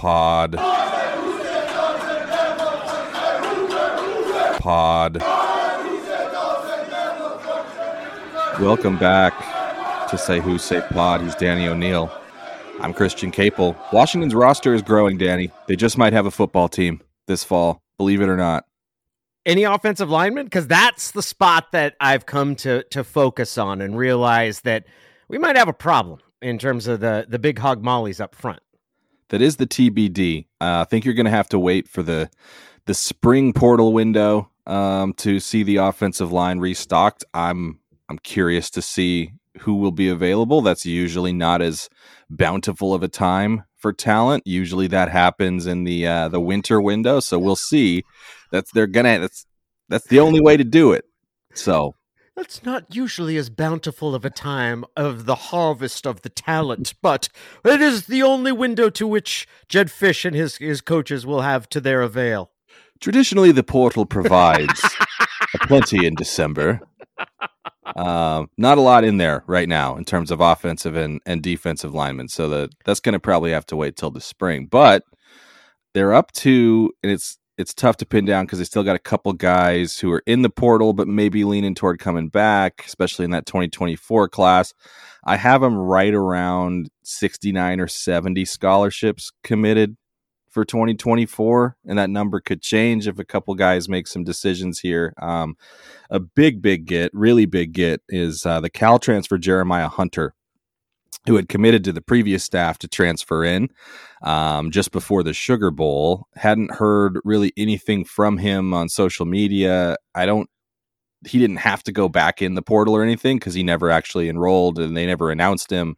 Pod. Pod. Welcome back to Say Who Say Pod. He's Danny O'Neil. I'm Christian Caple. Washington's roster is growing, Danny. They just might have a football team this fall, believe it or not. Any offensive lineman? Because that's the spot that I've come to to focus on and realize that we might have a problem in terms of the the big hog mollies up front. That is the TBD. Uh, I think you're going to have to wait for the the spring portal window um, to see the offensive line restocked. I'm I'm curious to see who will be available. That's usually not as bountiful of a time for talent. Usually that happens in the uh, the winter window. So we'll see. That's they're gonna. That's that's the only way to do it. So that's not usually as bountiful of a time of the harvest of the talent, but it is the only window to which Jedd Fisch and his his coaches will have to their avail. Traditionally, the portal provides plenty in December. Uh, not a lot in there right now in terms of offensive and, and defensive linemen. So that that's going to probably have to wait till the spring. But they're up to, and it's it's tough to pin down because they still got a couple guys who are in the portal, but maybe leaning toward coming back, especially in that 2024 class. I have them right around 69 or 70 scholarships committed for 2024, and that number could change if a couple guys make some decisions here. Um, a big, big get, really big get, is uh, the Cal transfer Jeremiah Hunter, who had committed to the previous staff to transfer in um, just before the Sugar Bowl. Hadn't heard really anything from him on social media. I don't he didn't have to go back in the portal or anything because he never actually enrolled and they never announced him.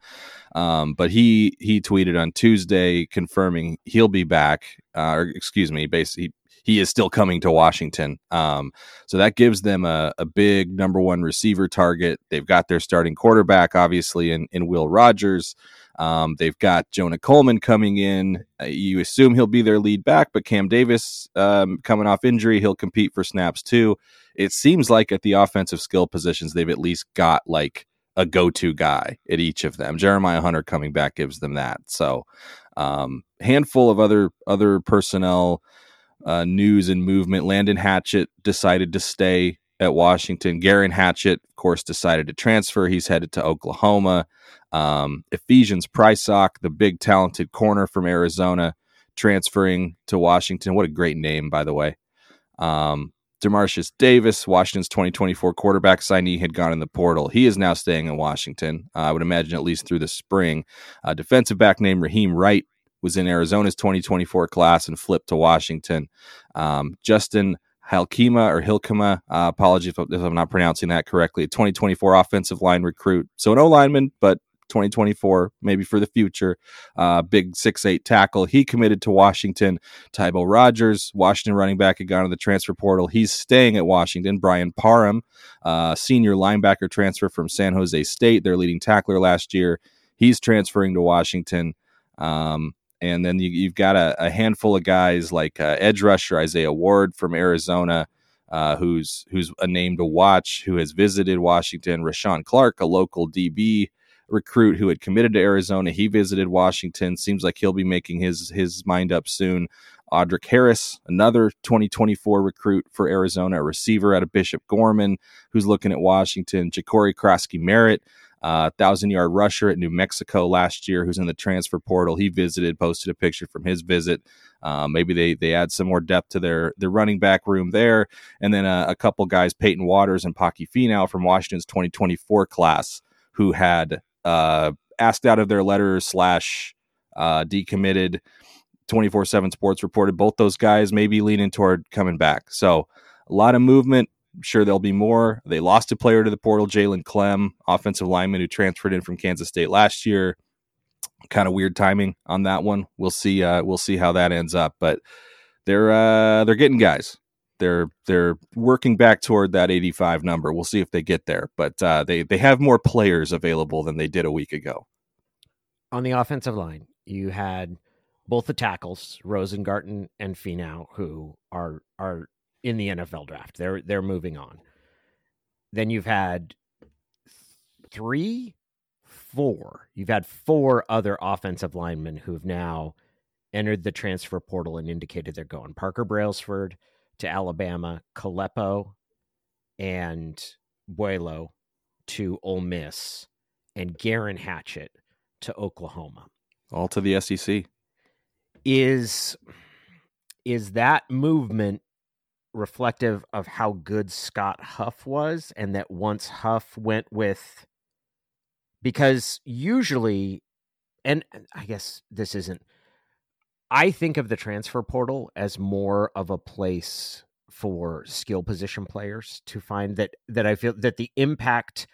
Um, but he he tweeted on Tuesday confirming he'll be back. Uh, or excuse me, basically he is still coming to Washington. Um, so that gives them a, a, big number one receiver target. They've got their starting quarterback, obviously, in, in Will Rogers. Um, they've got Jonah Coleman coming in. Uh, you assume he'll be their lead back, but Cam Davis um, coming off injury, he'll compete for snaps too. It seems like at the offensive skill positions, they've at least got like a go-to guy at each of them. Jeremiah Hunter coming back gives them that. So, um, handful of other other personnel uh, news and movement. Landon Hatchett decided to stay at Washington. Geirean Hatchett, of course, decided to transfer. He's headed to Oklahoma. Um, Ephesians Prysock, the big talented corner from Arizona, transferring to Washington. What a great name, by the way. Um, Demarcius Davis, Washington's 2024 quarterback signee, had gone in the portal. He is now staying in Washington. Uh, I would imagine at least through the spring. Uh, defensive back named Raheem Wright was in Arizona's 2024 class and flipped to Washington. Um, Justin Halkema or Hilkema, uh, apologies if, if, I'm not pronouncing that correctly, a 2024 offensive line recruit. So an O lineman, but 2024, maybe for the future. Uh, big six eight tackle. He committed to Washington. Tybo Rogers, Washington running back, had gone to the transfer portal. He's staying at Washington. Brian Parham, uh, senior linebacker transfer from San Jose State, their leading tackler last year. He's transferring to Washington. Um, and then you, have got a, a, handful of guys like uh, edge rusher Isaiah Ward from Arizona, uh, who's who's a name to watch, who has visited Washington. Rashawn Clark, a local DB recruit who had committed to Arizona. He visited Washington. Seems like he'll be making his his mind up soon. Audric Harris, another 2024 recruit for Arizona, a receiver out of Bishop Gorman, who's looking at Washington. Jacory Croskey Merritt, uh, thousand yard rusher at New Mexico last year, who's in the transfer portal. He visited, posted a picture from his visit. Uh, maybe they they add some more depth to their their running back room there, and then a, a couple guys, Peyton Waters and Paki Finau from Washington's 2024 class, who had uh, asked out of their letter slash uh, decommitted. 24 7 Sports reported both those guys may be leaning toward coming back. So a lot of movement. I'm sure there'll be more. They lost a player to the portal, Jalen Klemm, offensive lineman who transferred in from Kansas State last year. Kind of weird timing on that one. We'll see. Uh, we'll see how that ends up. But they're uh, they're getting guys they're they're working back toward that 85 number. We'll see if they get there, but uh, they they have more players available than they did a week ago. On the offensive line, you had both the tackles, Rosengarten and Fautanu, who are are in the NFL draft. They're they're moving on. Then you've had three, four. You've had four other offensive linemen who've now entered the transfer portal and indicated they're going. Parker Brailsford to Alabama, Kalepo and Buelow to Ole Miss, and Geirean Hatchett to Oklahoma. All to the SEC. Is is that movement reflective of how good Scott Huff was and that once Huff went with because usually and I guess this isn't I think of the transfer portal as more of a place for skill position players to find that that I feel that the impact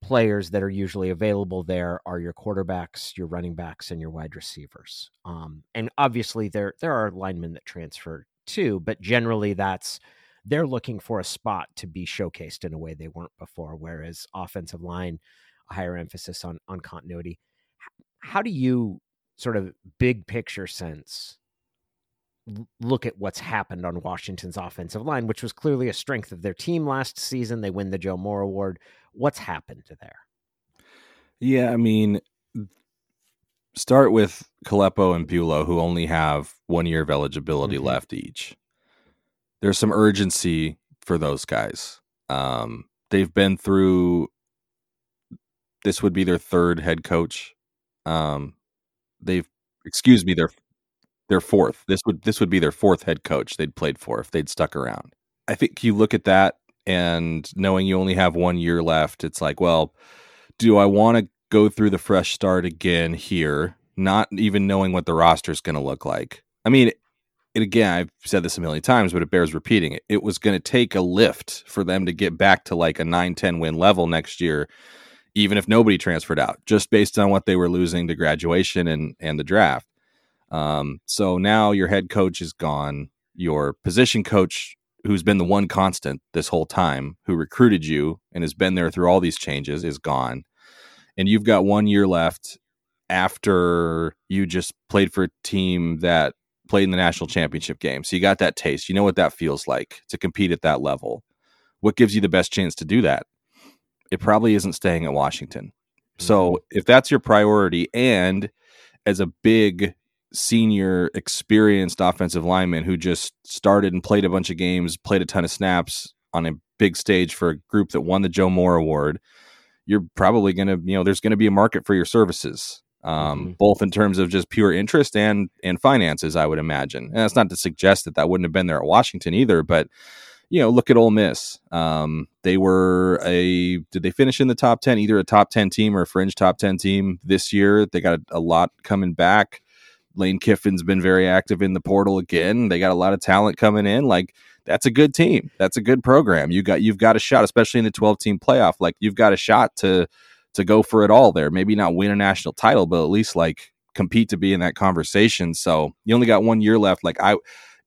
players that are usually available there are your quarterbacks, your running backs, and your wide receivers. Um, and obviously there there are linemen that transfer too, but generally that's they're looking for a spot to be showcased in a way they weren't before. Whereas offensive line, a higher emphasis on on continuity. How do you sort of big picture sense look at what's happened on Washington's offensive line, which was clearly a strength of their team last season. They win the Joe Moore Award. What's happened there? Yeah, I mean, start with Kalepo and Buelow, who only have one year of eligibility mm-hmm. left each. There's some urgency for those guys. Um, they've been through. This would be their third head coach. Um, they've, excuse me, their their fourth. This would this would be their fourth head coach they'd played for if they'd stuck around. I think you look at that and knowing you only have one year left, it's like, well, do I want to go through the fresh start again here, not even knowing what the roster is going to look like? I mean, it, again, I've said this a million times, but it bears repeating. It, it was going to take a lift for them to get back to like a 9 10 win level next year, even if nobody transferred out, just based on what they were losing to graduation and, and the draft. Um, so now your head coach is gone. Your position coach, who's been the one constant this whole time, who recruited you and has been there through all these changes, is gone. And you've got one year left after you just played for a team that played in the national championship game. So you got that taste. You know what that feels like to compete at that level. What gives you the best chance to do that? It probably isn't staying at Washington. So mm-hmm. if that's your priority and as a big senior experienced offensive lineman who just started and played a bunch of games, played a ton of snaps on a big stage for a group that won the Joe Moore Award, you're probably going to, you know, there's going to be a market for your services, um, mm-hmm. both in terms of just pure interest and and finances, I would imagine. And that's not to suggest that that wouldn't have been there at Washington either, but you know, look at Ole Miss. Um, they were a did they finish in the top ten, either a top ten team or a fringe top ten team this year? They got a, a lot coming back. Lane Kiffin's been very active in the portal again. They got a lot of talent coming in. Like that's a good team. That's a good program. You got you've got a shot, especially in the 12 team playoff. Like you've got a shot to to go for it all there. Maybe not win a national title, but at least like compete to be in that conversation. So you only got one year left. Like I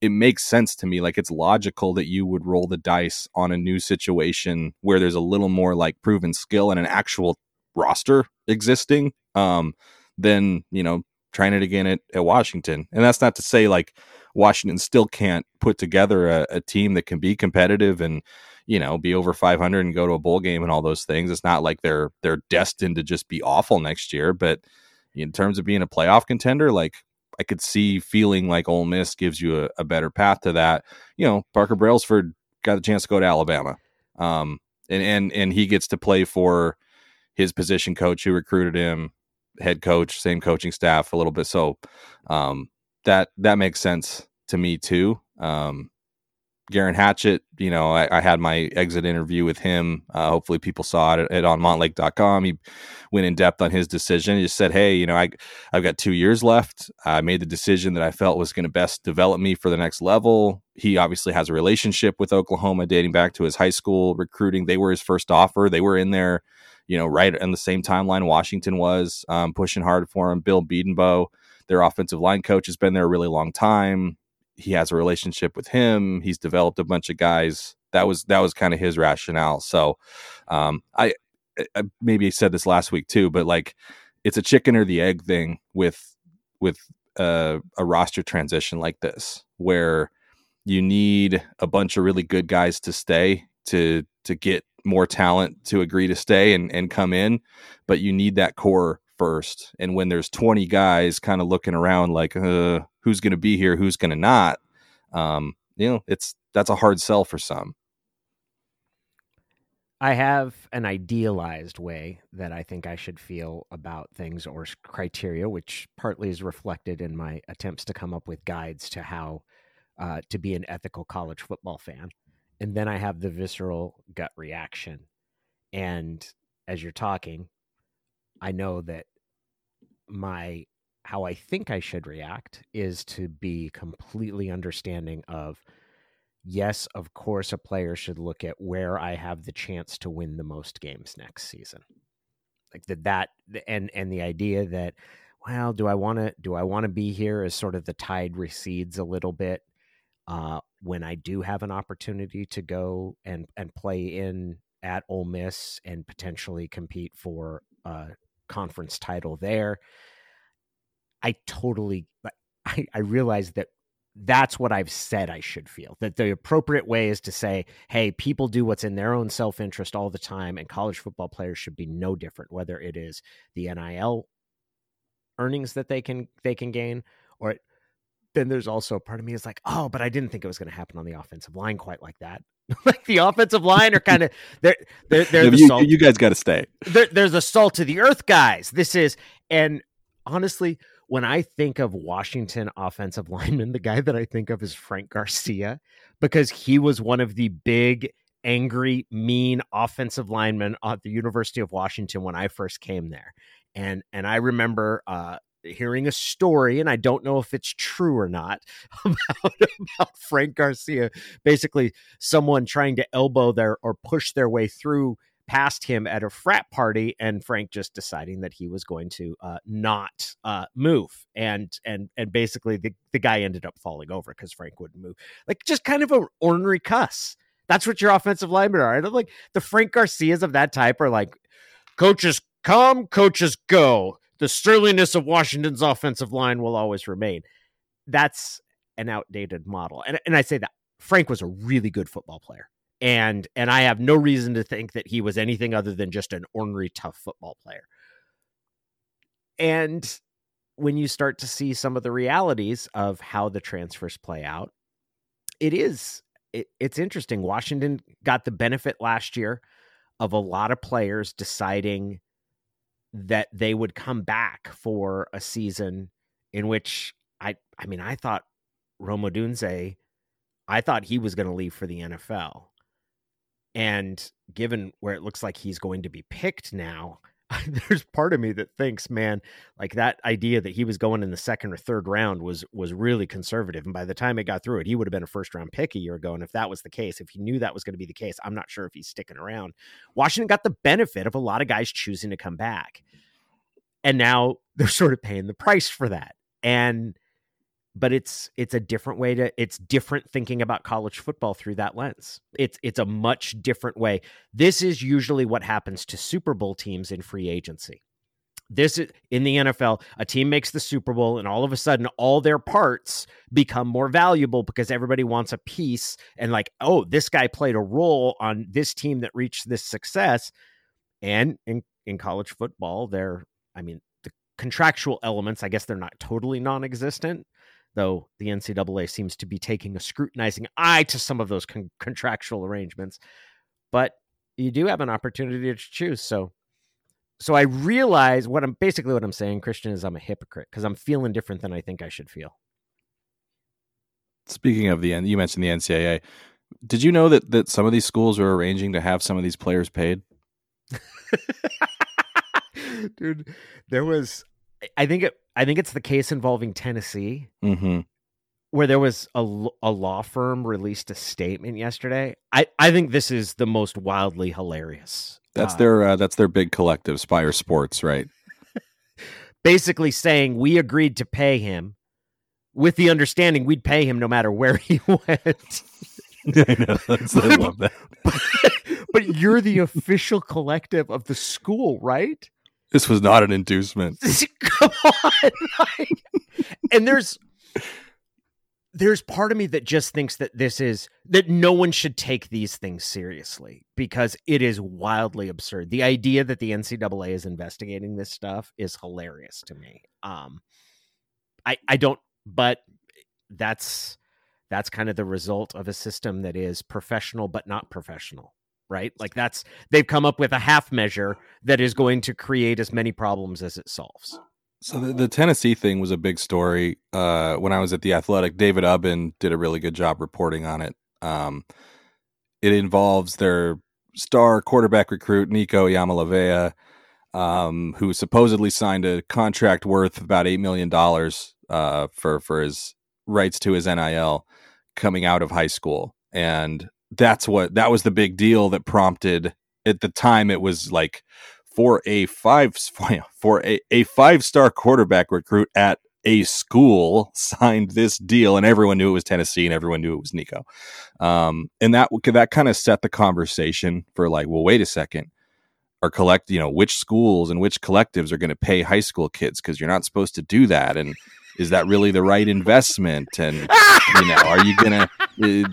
it makes sense to me. Like it's logical that you would roll the dice on a new situation where there's a little more like proven skill and an actual roster existing. Um, then you know trying it again at, at Washington. And that's not to say like Washington still can't put together a, a, team that can be competitive and you know be over 500 and go to a bowl game and all those things. It's not like they're they're destined to just be awful next year, but in terms of being a playoff contender, like I could see feeling like Ole Miss gives you a, a better path to that. You know, Parker Brailsford got the chance to go to Alabama, um, and and and he gets to play for his position coach who recruited him head coach, same coaching staff a little bit. So um, that that makes sense to me too. Um, Geirean Hatchett, you know, I, I, had my exit interview with him. Uh, hopefully, people saw it, it on montlake.com. He went in depth on his decision. He just said, Hey, you know, I, I've got two years left. I made the decision that I felt was going to best develop me for the next level. He obviously has a relationship with Oklahoma dating back to his high school recruiting. They were his first offer, they were in there you know, right in the same timeline Washington was um, pushing hard for him. Bill Bedenbaugh, their offensive line coach, has been there a really long time. He has a relationship with him. He's developed a bunch of guys. That was that was kind of his rationale. So, um, I, I maybe said this last week too, but like it's a chicken or the egg thing with with uh, a roster transition like this, where you need a bunch of really good guys to stay to to get more talent to agree to stay and, and come in, but you need that core first. And when there's 20 guys kind of looking around like, uh, who's going to be here, who's going to not. Um, you know, it's that's a hard sell for some. I have an idealized way that I think I should feel about things or criteria, which partly is reflected in my attempts to come up with guides to how uh, to be an ethical college football fan. And then I have the visceral gut reaction. And as you're talking, I know that my how I think I should react is to be completely understanding of yes, of course, a player should look at where I have the chance to win the most games next season. Like that, that, and and the idea that, well, do I want to do I want to be here as sort of the tide recedes a little bit uh, when I do have an opportunity to go and and play in at Ole Miss and potentially compete for a conference title there. I totally I, I realize that that's what I've said I should feel. That the appropriate way is to say, hey, people do what's in their own self interest all the time, and college football players should be no different, whether it is the NIL earnings that they can they can gain, or then there's also a part of me is like, oh, but I didn't think it was going to happen on the offensive line quite like that. like the offensive line are kind of they're they're, they're the you, salt. you guys got to stay. there's the salt to the earth guys. This is and honestly, when I think of Washington offensive lineman, the guy that I think of is Frank Garcia because he was one of the big, angry, mean offensive linemen at the University of Washington when I first came there. And and I remember uh, hearing a story, and I don't know if it's true or not, about, about Frank Garcia. Basically, someone trying to elbow their or push their way through past him at a frat party and Frank just deciding that he was going to uh, not uh, move. And and and basically the, the guy ended up falling over because Frank wouldn't move. Like just kind of an ornery cuss. That's what your offensive linemen are. Like the Frank Garcias of that type are like coaches come coaches go the sterlingness of Washington's offensive line will always remain that's an outdated model and, and I say that Frank was a really good football player and and I have no reason to think that he was anything other than just an ornery tough football player. And when you start to see some of the realities of how the transfers play out, it is it, it's interesting. Washington got the benefit last year of a lot of players deciding that they would come back for a season in which I I mean I thought Rome Odunze I thought he was going to leave for the NFL. And given where it looks like he's going to be picked now, there's part of me that thinks, man, like that idea that he was going in the second or third round was was really conservative. And by the time it got through it, he would have been a first round pick a year ago. And if that was the case, if he knew that was going to be the case, I'm not sure if he's sticking around. Washington got the benefit of a lot of guys choosing to come back. And now they're sort of paying the price for that. And but it's it's a different way to it's different thinking about college football through that lens. It's it's a much different way. This is usually what happens to super bowl teams in free agency. This is in the NFL a team makes the super bowl and all of a sudden all their parts become more valuable because everybody wants a piece and like oh this guy played a role on this team that reached this success. And in in college football they're i mean the contractual elements i guess they're not totally non-existent though the NCAA seems to be taking a scrutinizing eye to some of those con- contractual arrangements. But you do have an opportunity to choose. So, so I realize what I'm basically what I'm saying, Christian, is I'm a hypocrite because I'm feeling different than I think I should feel. Speaking of the N you mentioned the NCAA. Did you know that that some of these schools are arranging to have some of these players paid? Dude, there was I think it I think it's the case involving Tennessee, mm-hmm. where there was a, a law firm released a statement yesterday. I, I think this is the most wildly hilarious. That's uh, their uh, that's their big collective, Spire Sports, right? basically saying we agreed to pay him with the understanding we'd pay him no matter where he went. I know. I love that. But, but you're the official collective of the school, right? This was not an inducement. Come on. and there's there's part of me that just thinks that this is that no one should take these things seriously because it is wildly absurd. The idea that the NCAA is investigating this stuff is hilarious to me. Um I I don't but that's that's kind of the result of a system that is professional but not professional right? Like that's they've come up with a half measure that is going to create as many problems as it solves. So the, the tennessee thing was a big story uh, when i was at the athletic. David ubben did a really good job reporting on it. Um, it involves their star quarterback recruit nico iamaleava um, who supposedly signed a contract worth about $8 million uh, for, for his rights to his nil coming out of high school. And that's what that was the big deal that prompted at the time it was like for a five for a, a five star quarterback recruit at a school signed this deal and everyone knew it was Tennessee and everyone knew it was Nico. Um, and that that kind of set the conversation for like, well, wait a second. Are collect, you know, which schools and which collectives are going to pay high school kids because you're not supposed to do that. And is that really the right investment? And you know, are you gonna uh,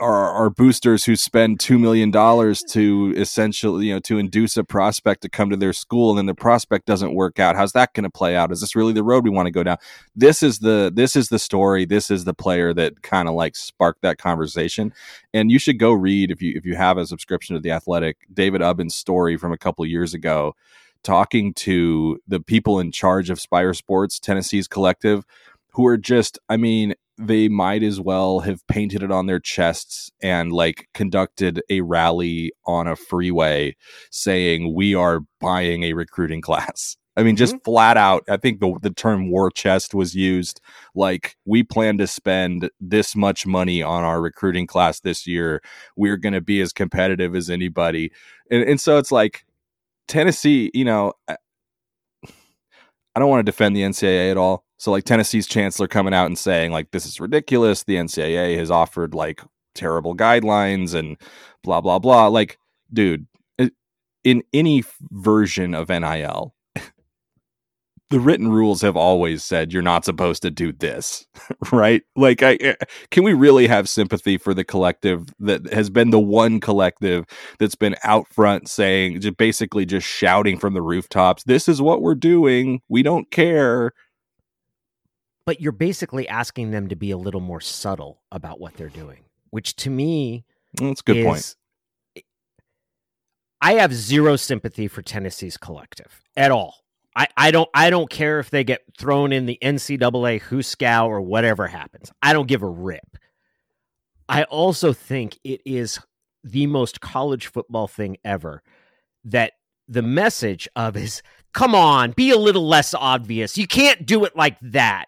are are boosters who spend two million dollars to essentially you know to induce a prospect to come to their school and then the prospect doesn't work out? How's that going to play out? Is this really the road we want to go down? This is the this is the story. This is the player that kind of like sparked that conversation. And you should go read if you if you have a subscription to the Athletic, David Ubben's story from a couple years ago talking to the people in charge of Spire Sports, Tennessee's collective, who are just, I mean, they might as well have painted it on their chests and like conducted a rally on a freeway saying, We are buying a recruiting class. I mean, just mm-hmm. flat out, I think the, the term war chest was used. Like, we plan to spend this much money on our recruiting class this year. We're going to be as competitive as anybody. And, and so it's like, Tennessee, you know, I, don't want to defend the NCAA at all. So like Tennessee's chancellor coming out and saying like this is ridiculous. The NCAA has offered like terrible guidelines and blah blah blah. Like, dude, in any version of NIL, the written rules have always said you're not supposed to do this, right? Like, I eh, can we really have sympathy for the collective that has been the one collective that's been out front saying, just basically just shouting from the rooftops, "This is what we're doing. We don't care." But you're basically asking them to be a little more subtle about what they're doing, which to me, that's a good is, point. I have zero sympathy for Tennessee's collective at all I, I don't I don't care if they get thrown in the NCAA Hooskow or whatever happens. I don't give a rip. I also think it is the most college football thing ever that the message of is come on, be a little less obvious. You can't do it like that.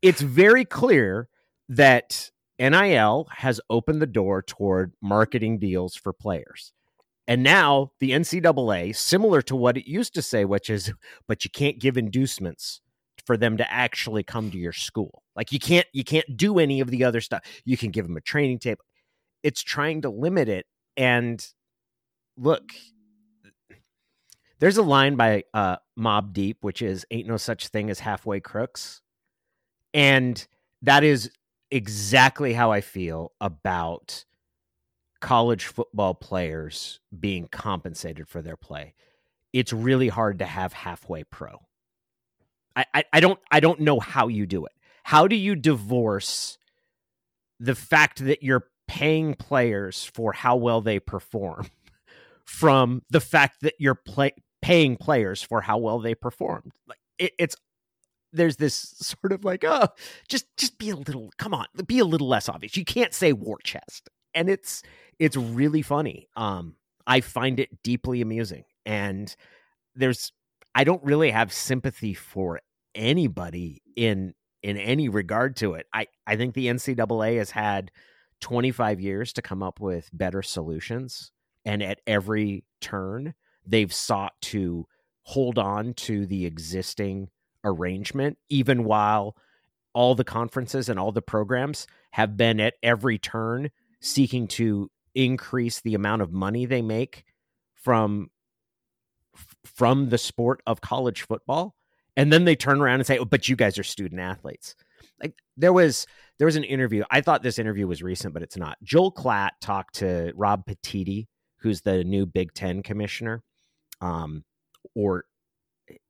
It's very clear that NIL has opened the door toward marketing deals for players. And now the NCAA, similar to what it used to say, which is, but you can't give inducements for them to actually come to your school. Like you can't you can't do any of the other stuff. You can give them a training tape. It's trying to limit it. And look, there's a line by uh, Mobb Deep, which is "Ain't no such thing as halfway crooks," and that is exactly how I feel about college football players being compensated for their play. It's really hard to have halfway pro. I, I, I don't I don't know how you do it. How do you divorce the fact that you're paying players for how well they perform from the fact that you're play, paying players for how well they performed? Like it, it's there's this sort of like oh just just be a little come on be a little less obvious you can't say war chest and it's it's really funny. Um, I find it deeply amusing, and there's I don't really have sympathy for anybody in in any regard to it. I I think the NCAA has had 25 years to come up with better solutions, and at every turn they've sought to hold on to the existing arrangement, even while all the conferences and all the programs have been at every turn seeking to increase the amount of money they make from from the sport of college football and then they turn around and say oh, but you guys are student athletes like there was there was an interview i thought this interview was recent but it's not joel klatt talked to rob petitti who's the new big ten commissioner um or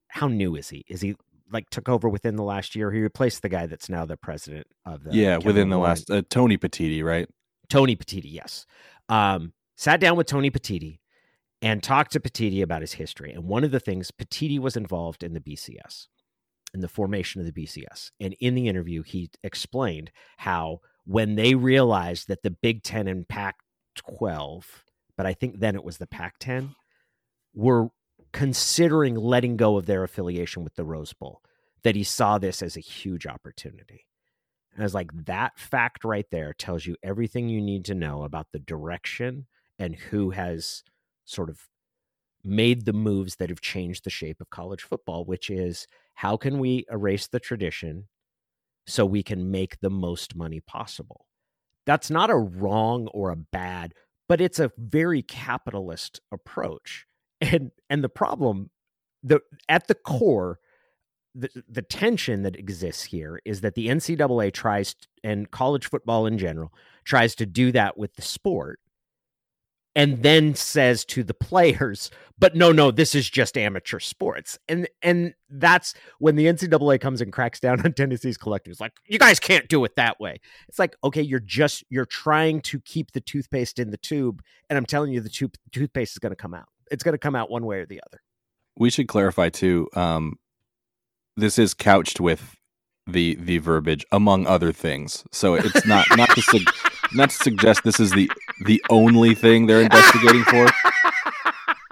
how new is he is he like took over within the last year. He replaced the guy that's now the president of the yeah within the last uh, Tony Petitti, right? Tony Petitti, yes. Um, sat down with Tony Petitti and talked to Petitti about his history. And one of the things, Petitti was involved in the BCS, in the formation of the BCS. And in the interview, he explained how when they realized that the Big Ten and Pac 12, but I think then it was the Pac 10, were considering letting go of their affiliation with the Rose Bowl, that he saw this as a huge opportunity. And I was like, that fact right there tells you everything you need to know about the direction and who has sort of made the moves that have changed the shape of college football, which is how can we erase the tradition so we can make the most money possible? That's not a wrong or a bad, but it's a very capitalist approach. And and the problem the at the core the, the tension that exists here is that the NCAA tries t- and college football in general tries to do that with the sport and then says to the players but no no this is just amateur sports. And and that's when the NCAA comes and cracks down on Tennessee's collectives like you guys can't do it that way. It's like okay you're just you're trying to keep the toothpaste in the tube and I'm telling you the tooth toothpaste is going to come out. It's going to come out one way or the other. We should clarify too. Um, this is couched with the the verbiage among other things, so it's not not to sug- not to suggest this is the the only thing they're investigating for.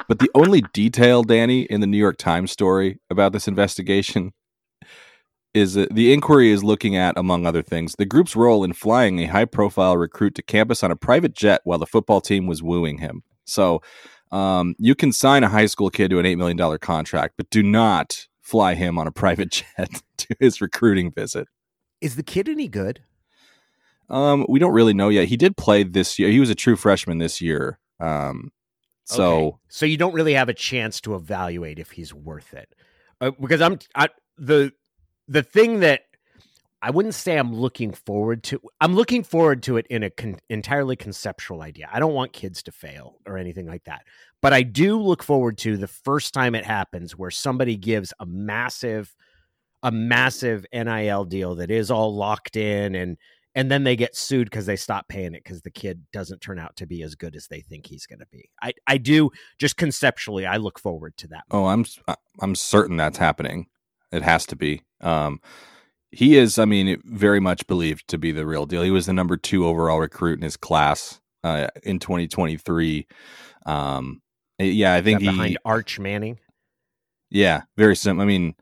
But the only detail, Danny, in the New York Times story about this investigation is the inquiry is looking at, among other things, the group's role in flying a high profile recruit to campus on a private jet while the football team was wooing him. So um, you can sign a high school kid to an $8 million contract, but do not fly him on a private jet to his recruiting visit. is the kid any good Um, we don't really know yet. He did play this year. He was a true freshman this year. Um, so Okay. so you don't really have a chance to evaluate if he's worth it, uh, because I'm I, the the thing that I wouldn't say I'm looking forward to. I'm looking forward to it in a con- entirely conceptual idea. I don't want kids to fail or anything like that, but I do look forward to the first time it happens where somebody gives a massive a massive NIL deal that is all locked in and and then they get sued because they stop paying it because the kid doesn't turn out to be as good as they think he's going to be. I I do just conceptually I look forward to that. Oh, I'm I'm certain that's happening. It has to be. Um, he is, I mean, very much believed to be the real deal. He was the number two overall recruit in his class uh, in 2023. Um, yeah, I think he, behind Arch Manning. yeah, very simple. I mean,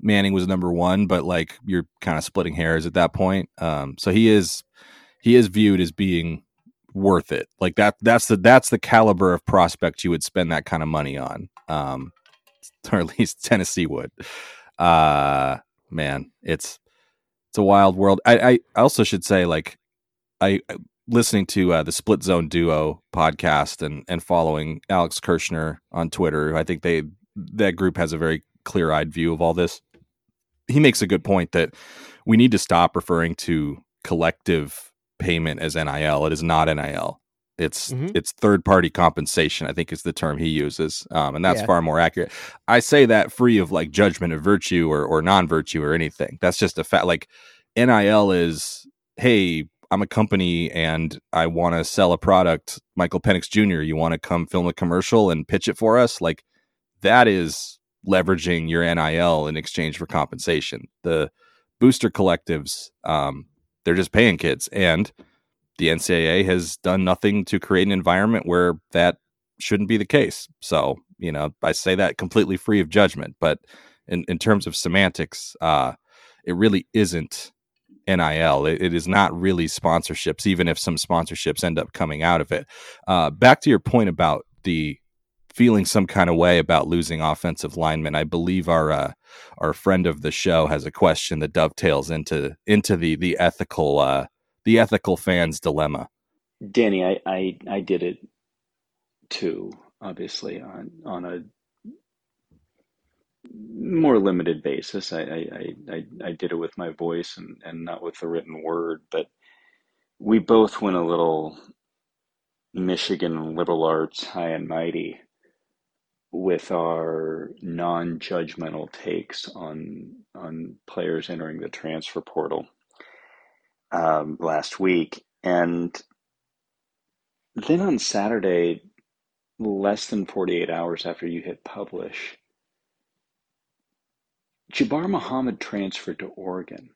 Manning was number one, but like you're kind of splitting hairs at that point. Um, so he is he is viewed as being worth it. Like that that's the that's the caliber of prospect you would spend that kind of money on. Um, or at least Tennessee would. Uh, man, it's it's a wild world. I I also should say like I listening to uh, the Split Zone Duo podcast and and following Alex Kirshner on Twitter. I think they that group has a very clear eyed view of all this. He makes a good point that we need to stop referring to collective payment as NIL. It is not NIL. It's Mhm. it's third party compensation. I think is the term he uses, um, and that's Yeah. far more accurate. I say that free of like judgment of virtue or or non virtue or anything. That's just a fact. Like NIL is, hey, I'm a company and I want to sell a product. Michael Penix Jr., you want to come film a commercial and pitch it for us? Like that is leveraging your NIL in exchange for compensation. The booster collectives, um, they're just paying kids, and the NCAA has done nothing to create an environment where that shouldn't be the case. So, you know, I say that completely free of judgment, but in, in terms of semantics, uh, it really isn't NIL. It, it is not really sponsorships, even if some sponsorships end up coming out of it. Uh, back to your point about the feeling some kind of way about losing offensive linemen. I believe our uh, our friend of the show has a question that dovetails into into the the ethical uh, the ethical fans dilemma. Danny, I, I, I did it too, obviously on on a more limited basis. I I, I, I did it with my voice and, and not with the written word, but we both went a little Michigan liberal arts high and mighty with our non-judgmental takes on on players entering the transfer portal um, last week, and then on Saturday, less than 48 hours after you hit publish, Jabbar Muhammad transferred to Oregon.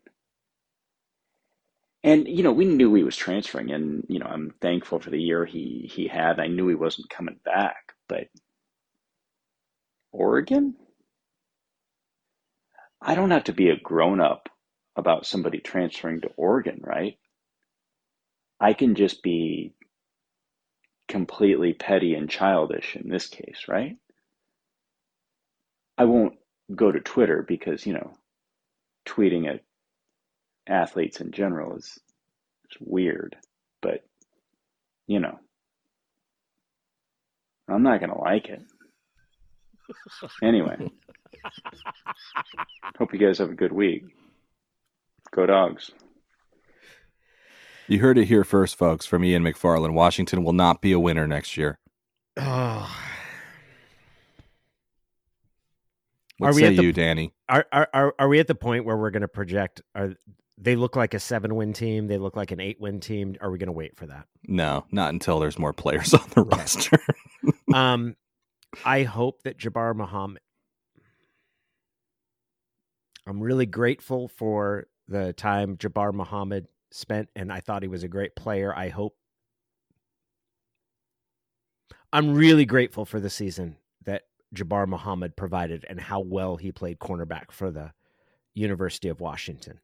And you know, we knew he was transferring, and you know, I'm thankful for the year he he had. I knew he wasn't coming back, but Oregon? I don't have to be a grown up about somebody transferring to Oregon, right? I can just be completely petty and childish in this case, right? I won't go to Twitter because, you know, tweeting at athletes in general is, is weird, but, you know, I'm not going to like it. Anyway, hope you guys have a good week. Go dogs. You heard it here first, folks, from Ian McFarland. Washington will not be a winner next year. Oh. What Are we say at the- you, Danny? Are, are are are we at the point where we're going to project? Are they look like a seven win team? They look like an eight win team. Are we going to wait for that? No, not until there's more players on the Okay. roster. um, I hope that Jabbar Muhammad. I'm really grateful for the time Jabbar Muhammad spent, and I thought he was a great player. I hope. I'm really grateful for the season that Jabbar Muhammad provided and how well he played cornerback for the University of Washington.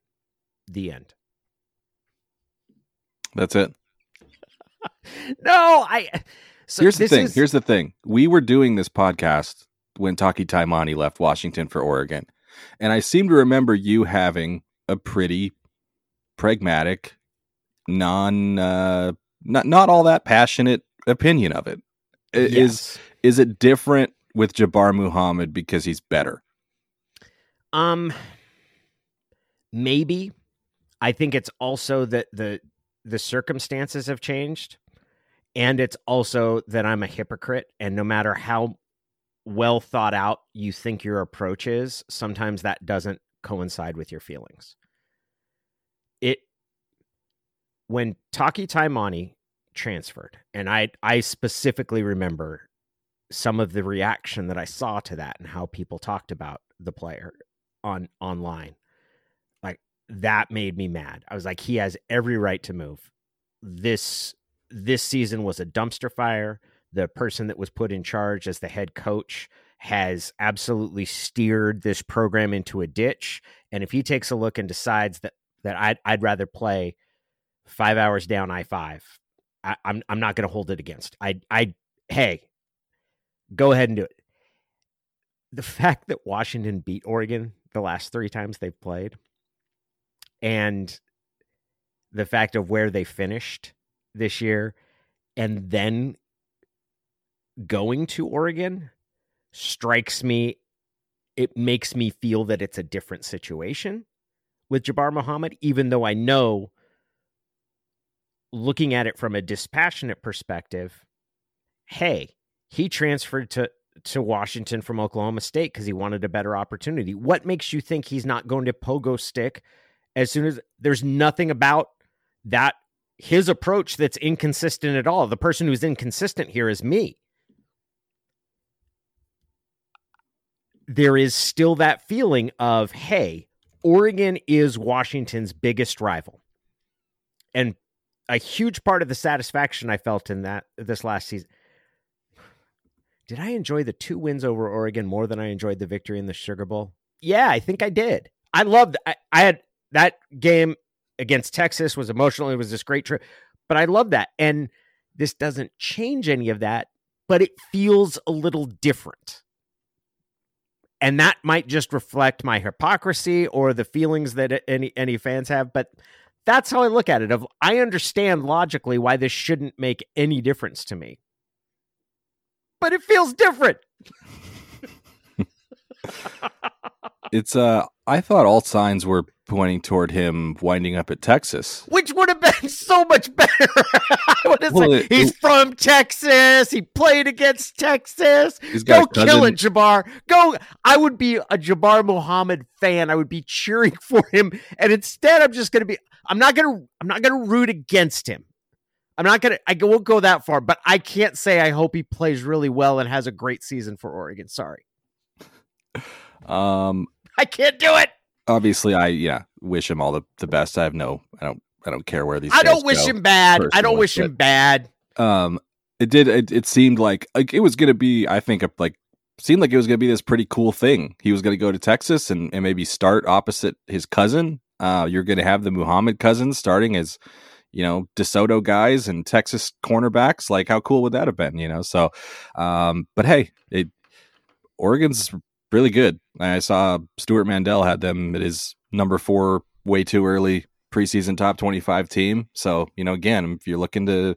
The end. That's it. No, I. So Here's the thing. is- Here's the thing. We were doing this podcast when Taki Taimani left Washington for Oregon. And I seem to remember you having a pretty pragmatic, non uh not not all that passionate opinion of it. I- Is is it different with Jabbar Muhammad because he's better? Um, maybe. I think it's also that the the circumstances have changed, and it's also that I'm a hypocrite, and no matter how well thought out you think your approach is, sometimes that doesn't coincide with your feelings. It when Taki Taimani transferred, and I I specifically remember some of the reaction that I saw to that and how people talked about the player on online. Like that made me mad. I was like, he has every right to move. This this season was a dumpster fire. The person that was put in charge as the head coach has absolutely steered this program into a ditch. And if he takes a look and decides that that I'd I'd rather play five hours down I five, I'm I'm not going to hold it against. I I hey, go ahead and do it. The fact that Washington beat Oregon the last three times they've played, and the fact of where they finished this year, and then going to Oregon strikes me. It makes me feel that it's a different situation with Jabbar Muhammad, even though I know, looking at it from a dispassionate perspective, hey, he transferred to to Washington from Oklahoma State because he wanted a better opportunity. What makes you think he's not going to pogo stick as soon as there's nothing about that his approach that's inconsistent at all? The person who's inconsistent here is me. There is still that feeling of, hey, Oregon is Washington's biggest rival. And a huge part of the satisfaction I felt in that this last season did I enjoy the two wins over Oregon more than I enjoyed the victory in the Sugar Bowl? Yeah, I think I did. I loved. I, I had that game against Texas was emotional. It was this great trip, but I love that. And this doesn't change any of that, but it feels a little different. And that might just reflect my hypocrisy or the feelings that any any fans have, but that's how I look at it. Of I understand logically why this shouldn't make any difference to me but it feels different. it's uh I thought all signs were pointing toward him winding up at Texas. Which would have been so much better. well, it, he's it, from Texas. He played against Texas. Go kill it, Jabbar. Go. I would be a Jabbar Muhammad fan. I would be cheering for him. And instead, I'm just going to be. I'm not going to. I'm not going to root against him. I'm not gonna. I won't go that far, but I can't say I hope he plays really well and has a great season for Oregon. Sorry. Um, I can't do it. Obviously, I yeah wish him all the, the best. I have no, I don't, I don't care where these. I don't wish him bad. I don't wish but, him bad. Um, it did. It, it seemed like like it was gonna be. I think like seemed like it was gonna be this pretty cool thing. He was gonna go to Texas and, and maybe start opposite his cousin. Uh, you're gonna have the Muhammad cousins starting as you know, DeSoto guys and Texas cornerbacks. Like, how cool would that have been? You know, so, um, but hey, it, Oregon's really good. I saw Stewart Mandel had them at his number four way too early preseason top 25 team. So, you know, again, if you're looking to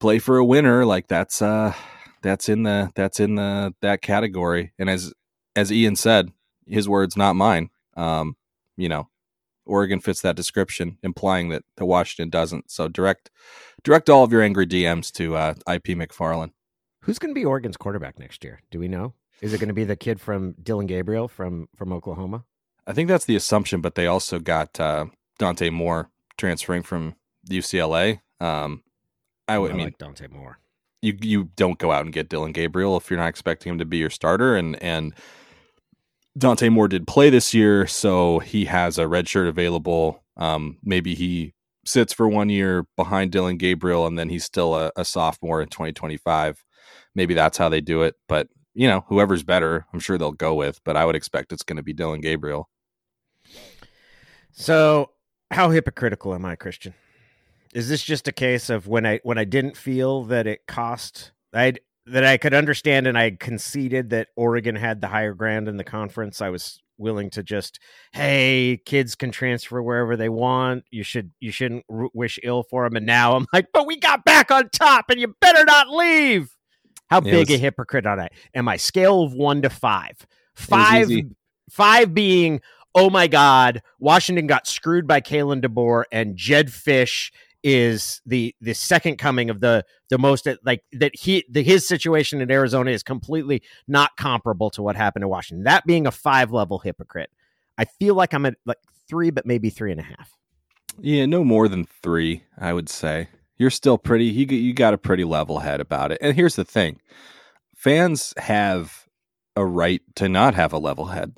play for a winner, like that's, uh, that's in the, that's in the, that category. And as, as Ian said, his words, not mine. Um, you know, Oregon fits that description, implying that the Washington doesn't. So direct direct all of your angry DMs to uh, IP McFarland. Who's going to be Oregon's quarterback next year? Do we know? Is it going to be the kid from Dillon Gabriel from from Oklahoma? I think that's the assumption, but they also got uh, Dante Moore transferring from UCLA. Um, I, would, I, mean, like Dante Moore. You you don't go out and get Dillon Gabriel if you're not expecting him to be your starter, and and Dante Moore did play this year, so he has a red shirt available. Um, maybe he sits for one year behind Dillon Gabriel, and then he's still a, a, sophomore in 2025. Maybe that's how they do it. But you know, whoever's better, I'm sure they'll go with. But I would expect it's going to be Dillon Gabriel. So, how hypocritical am I, Christian? Is this just a case of when I when I didn't feel that it cost? I that I could understand, and I conceded that Oregon had the higher ground in the conference. I was willing to just, hey, kids can transfer wherever they want. You should you shouldn't wish ill for them. And now I'm like, but we got back on top, and you better not leave. How big was, a hypocrite on I? Am I scale of one to five? Five, five being, oh my God, Washington got screwed by Kalen DeBoer and Jedd Fisch is the the second coming of the the most like that he the, his situation in Arizona is completely not comparable to what happened in Washington. That being a five level hypocrite, I feel like I'm at like three, but maybe three and a half. Yeah, no more than three, I would say. You're still pretty. You you got a pretty level head about it. And here's the thing: fans have a right to not have a level head.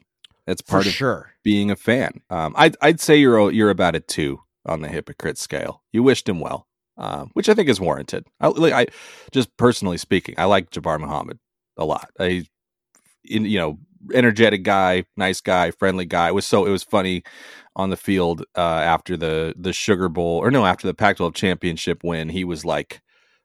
That's part For of sure being a fan. Um, I'd I'd say you're you're about a two on the hypocrite scale. You wished him well, uh, which I think is warranted. I, I, just personally speaking, I like Jabbar Muhammad a lot. I, in, you know, energetic guy, nice guy, friendly guy. It was so it was funny on the field uh, after the the Sugar Bowl or no after the Pac-12 championship win. He was like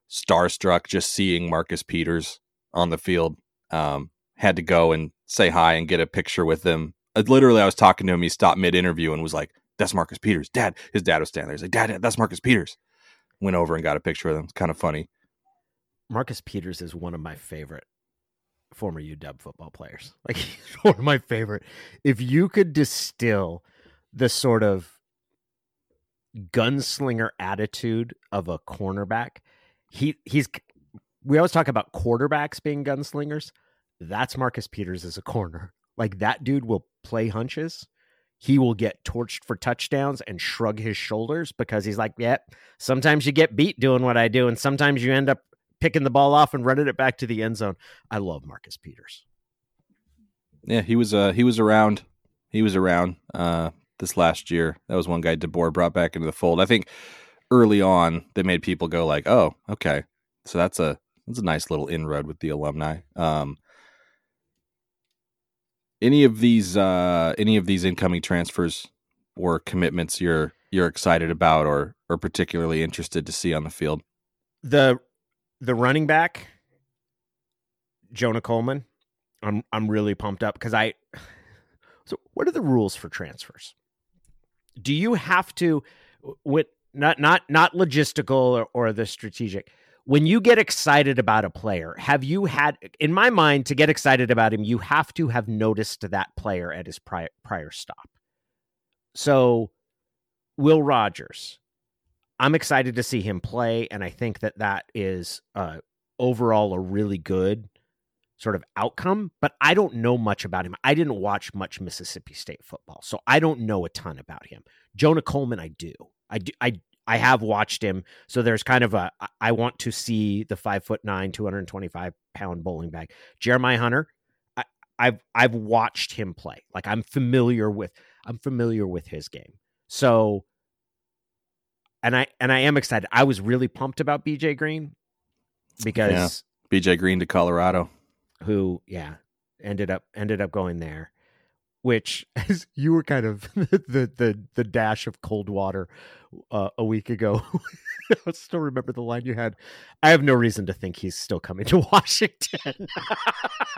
starstruck just seeing Marcus Peters on the field. Um, had to go and say hi and get a picture with him. Uh, literally, I was talking to him. He stopped mid interview and was like, that's Marcus Peters. Dad, his dad was standing there. He's like, Dad, that's Marcus Peters. Went over and got a picture of him. It's kind of funny. Marcus Peters is one of my favorite former UW football players. Like he's one of my favorite. If you could distill the sort of gunslinger attitude of a cornerback, he he's we always talk about quarterbacks being gunslingers. That's Marcus Peters as a corner. Like that dude will play hunches he will get torched for touchdowns and shrug his shoulders because he's like, yeah, sometimes you get beat doing what I do, and sometimes you end up picking the ball off and running it back to the end zone. I love Marcus Peters. Yeah, he was uh he was around. He was around uh this last year. That was one guy DeBoer brought back into the fold. I think early on they made people go like, "Oh, okay." So that's a that's a nice little inroad with the alumni. Um any of these uh, any of these incoming transfers or commitments you're you're excited about or or particularly interested to see on the field? The the running back Jonah Coleman. I'm I'm really pumped up because I so what are the rules for transfers? Do you have to with not not not logistical or, or the strategic when you get excited about a player, have you had, in my mind, to get excited about him, you have to have noticed that player at his prior, prior stop. So, Will Rogers, I'm excited to see him play, and I think that that is uh, overall a really good sort of outcome. But I don't know much about him. I didn't watch much Mississippi State football, so I don't know a ton about him. Jonah Coleman, I do. I do. I I have watched him, so there's kind of a I want to see the five foot nine, two hundred twenty five pound bowling bag. Jeremiah Hunter, I, I've I've watched him play. Like I'm familiar with I'm familiar with his game. So, and I and I am excited. I was really pumped about BJ Green because yeah. BJ Green to Colorado, who yeah ended up ended up going there which as you were kind of the the the dash of cold water uh, a week ago. I still remember the line you had. I have no reason to think he's still coming to Washington.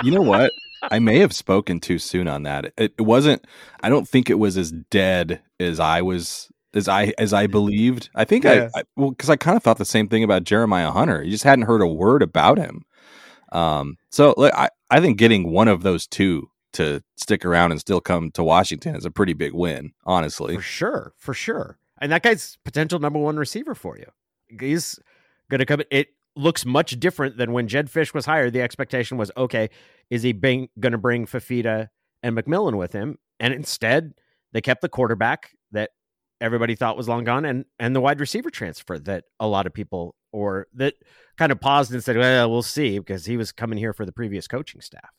you know what? I may have spoken too soon on that. It, it wasn't. I don't think it was as dead as I was as I as I believed. I think yeah. I, I well because I kind of thought the same thing about Jeremiah Hunter. You just hadn't heard a word about him. Um, so like, I I think getting one of those two to stick around and still come to Washington is a pretty big win, honestly. For sure, for sure. And that guy's potential number one receiver for you. He's going to come. It looks much different than when Jedd Fisch was hired. The expectation was, okay, is he bring, going to bring Fifita and McMillan with him? And instead, they kept the quarterback that everybody thought was long gone and and the wide receiver transfer that a lot of people or that kind of paused and said, well, we'll see because he was coming here for the previous coaching staff.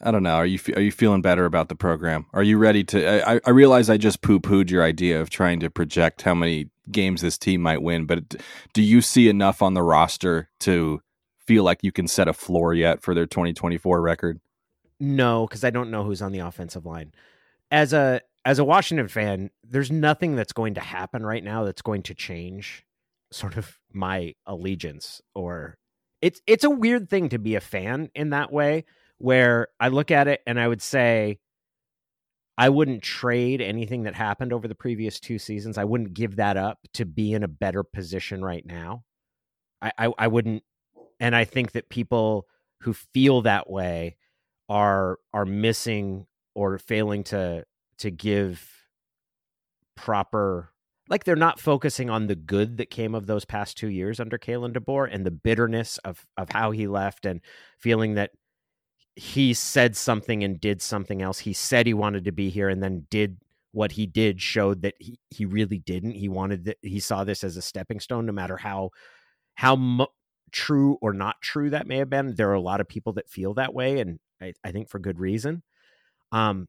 I don't know. Are you are you feeling better about the program? Are you ready to? I, I realize I just poo pooed your idea of trying to project how many games this team might win, but do you see enough on the roster to feel like you can set a floor yet for their 2024 record? No, because I don't know who's on the offensive line. As a as a Washington fan, there's nothing that's going to happen right now that's going to change sort of my allegiance or it's it's a weird thing to be a fan in that way where I look at it and I would say I wouldn't trade anything that happened over the previous two seasons. I wouldn't give that up to be in a better position right now. I, I, I wouldn't, and I think that people who feel that way are are missing or failing to to give proper like they're not focusing on the good that came of those past two years under Kalen DeBoer and the bitterness of of how he left and feeling that he said something and did something else. He said he wanted to be here and then did what he did showed that he, he really didn't. He wanted that he saw this as a stepping stone, no matter how how true or not true that may have been. There are a lot of people that feel that way, and I, I think for good reason. Um,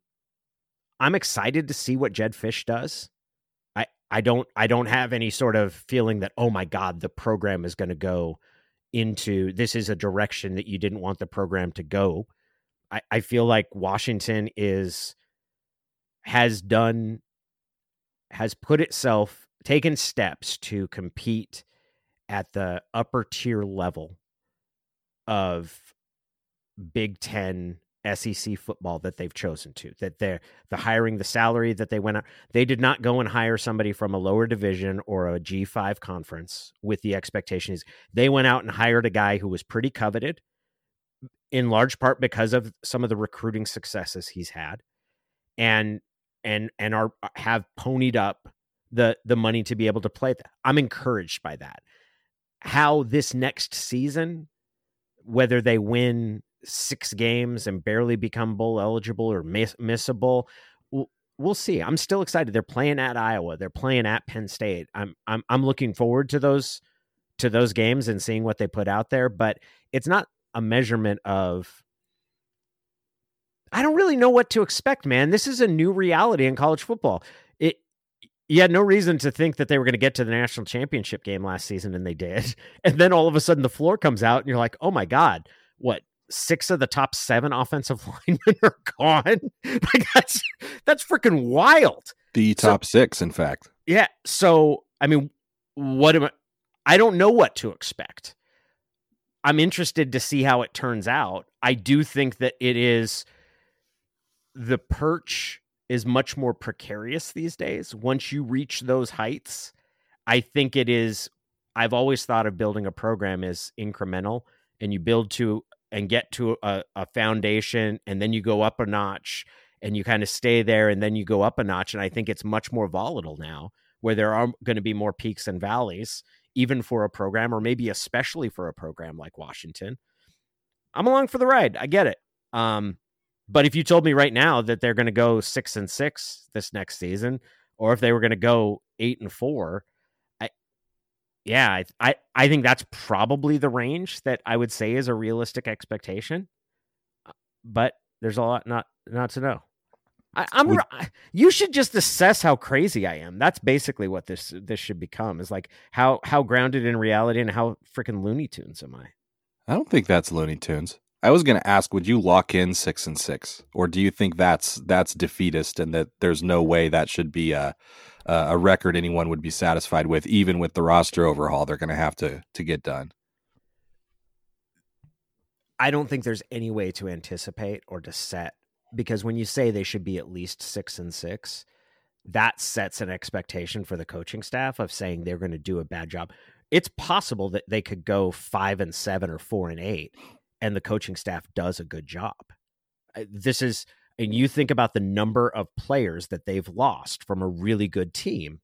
I'm excited to see what Jedd Fisch does. I I don't I don't have any sort of feeling that oh my god the program is going to go into this is a direction that you didn't want the program to go. I, I feel like Washington is has done has put itself taken steps to compete at the upper tier level of Big Ten SEC football that they've chosen to. That they're the hiring, the salary that they went out. They did not go and hire somebody from a lower division or a G five conference with the expectation is they went out and hired a guy who was pretty coveted, in large part because of some of the recruiting successes he's had and and and are uh, have ponied up the the money to be able to play that. I'm encouraged by that. How this next season whether they win 6 games and barely become bowl eligible or miss, missable we'll see. I'm still excited. They're playing at Iowa. They're playing at Penn State. I'm I'm I'm looking forward to those to those games and seeing what they put out there, but it's not a measurement of I don't really know what to expect, man. This is a new reality in college football. It you had no reason to think that they were going to get to the national championship game last season, and they did. And then all of a sudden, the floor comes out, and you're like, "Oh my god, what? Six of the top seven offensive linemen are gone. like that's that's freaking wild. The top so, six, in fact. Yeah. So I mean, what am I? I don't know what to expect. I'm interested to see how it turns out. I do think that it is the perch is much more precarious these days. Once you reach those heights, I think it is I've always thought of building a program as incremental, and you build to and get to a, a foundation, and then you go up a notch, and you kind of stay there, and then you go up a notch. And I think it's much more volatile now, where there are going to be more peaks and valleys, even for a program, or maybe especially for a program like Washington. I'm along for the ride. I get it. Um, but if you told me right now that they're going to go six and six this next season, or if they were going to go eight and four, yeah, I, I, I think that's probably the range that I would say is a realistic expectation. Uh, but there's a lot not not to know. I, am we, you should just assess how crazy I am. That's basically what this this should become. Is like how how grounded in reality and how freaking Looney Tunes am I? I don't think that's Looney Tunes. I was going to ask, would you lock in six and six, or do you think that's that's defeatist and that there's no way that should be a a record anyone would be satisfied with, even with the roster overhaul they're going to have to to get done? I don't think there's any way to anticipate or to set because when you say they should be at least six and six, that sets an expectation for the coaching staff of saying they're going to do a bad job. It's possible that they could go five and seven or four and eight and the coaching staff does a good job. Uh, this is, and you think about the number of players that they've lost from a really good team,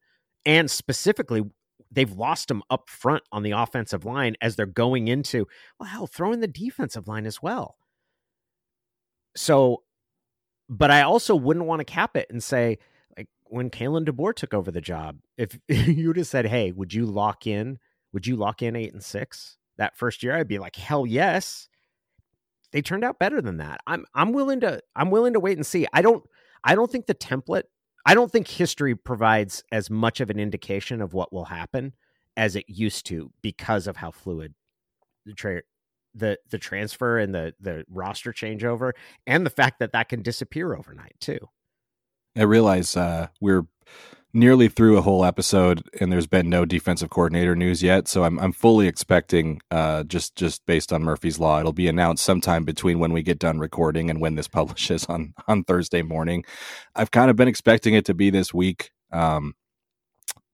and specifically, they've lost them up front on the offensive line as they're going into, well, hell, throw in the defensive line as well. So, but I also wouldn't want to cap it and say, like, when Kalen DeBoer took over the job, if you would have said, hey, would you lock in? Would you lock in eight and six that first year? I'd be like, hell yes they turned out better than that. I'm I'm willing to I'm willing to wait and see. I don't I don't think the template I don't think history provides as much of an indication of what will happen as it used to because of how fluid the tra- the the transfer and the the roster changeover and the fact that that can disappear overnight too. I realize uh, we're nearly through a whole episode and there's been no defensive coordinator news yet. So i'm, I'm fully expecting uh, just just based on murphy's law it'll be announced sometime between when we get done recording and when this publishes on on thursday morning. I've kind of been expecting it to be this week. Um,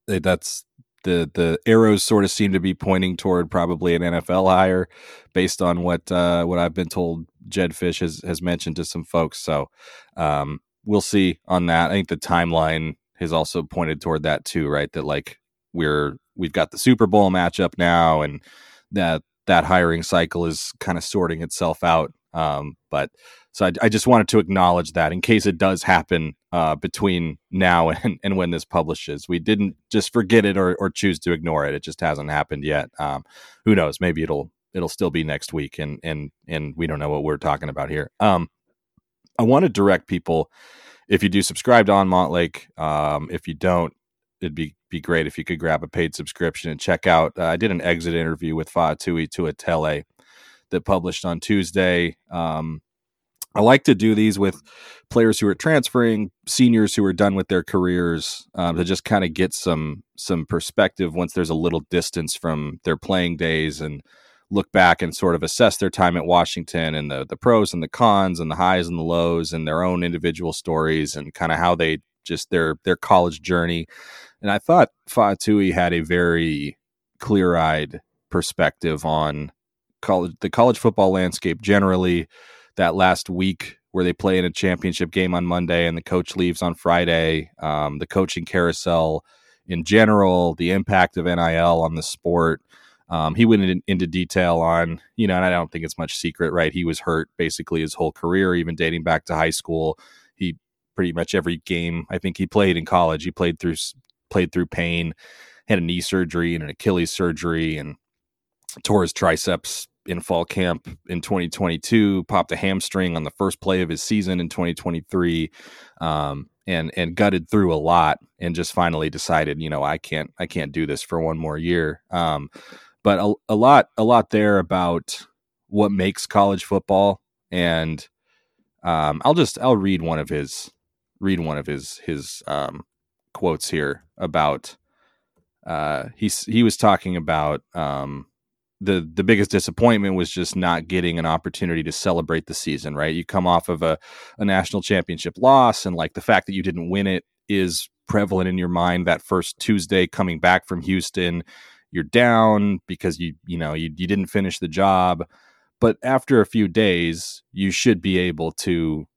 that's the the arrows sort of seem to be pointing toward probably an NFL hire based on what uh, what I've been told Jedd Fisch has has mentioned to some folks. So um, we'll see on that. I think the timeline has also pointed toward that too, right? That like we're we've got the Super Bowl matchup now, and that that hiring cycle is kind of sorting itself out. Um, but so I, I, just wanted to acknowledge that in case it does happen uh, between now and, and when this publishes, we didn't just forget it or, or choose to ignore it. It just hasn't happened yet. Um, who knows? Maybe it'll it'll still be next week, and and and we don't know what we're talking about here. Um, I want to direct people if you do subscribe to On Montlake, um, if you don't, it'd be be great if you could grab a paid subscription and check out. Uh, I did an exit interview with Faatui Tuitele that published on Tuesday. Um, I like to do these with players who are transferring, seniors who are done with their careers, um, to just kind of get some some perspective once there's a little distance from their playing days and look back and sort of assess their time at Washington and the the pros and the cons and the highs and the lows and their own individual stories and kind of how they just their their college journey. And I thought Faatui had a very clear eyed perspective on college the college football landscape generally. That last week where they play in a championship game on Monday and the coach leaves on Friday, um, the coaching carousel in general, the impact of NIL on the sport. Um, he went in, into detail on, you know, and I don't think it's much secret, right? He was hurt basically his whole career, even dating back to high school. He pretty much every game I think he played in college, he played through played through pain, had a knee surgery and an Achilles surgery, and tore his triceps in fall camp in 2022. Popped a hamstring on the first play of his season in 2023. Um, and and gutted through a lot and just finally decided you know i can't i can't do this for one more year um, but a, a lot a lot there about what makes college football. And um, I'll just I'll read one of his read one of his his um, quotes here about uh, he's he was talking about um, the the biggest disappointment was just not getting an opportunity to celebrate the season right? You come off of a, a national championship loss and like the fact that you didn't win it is prevalent in your mind that first Tuesday coming back from Houston you're down because you you know you, you didn't finish the job but after a few days you should be able to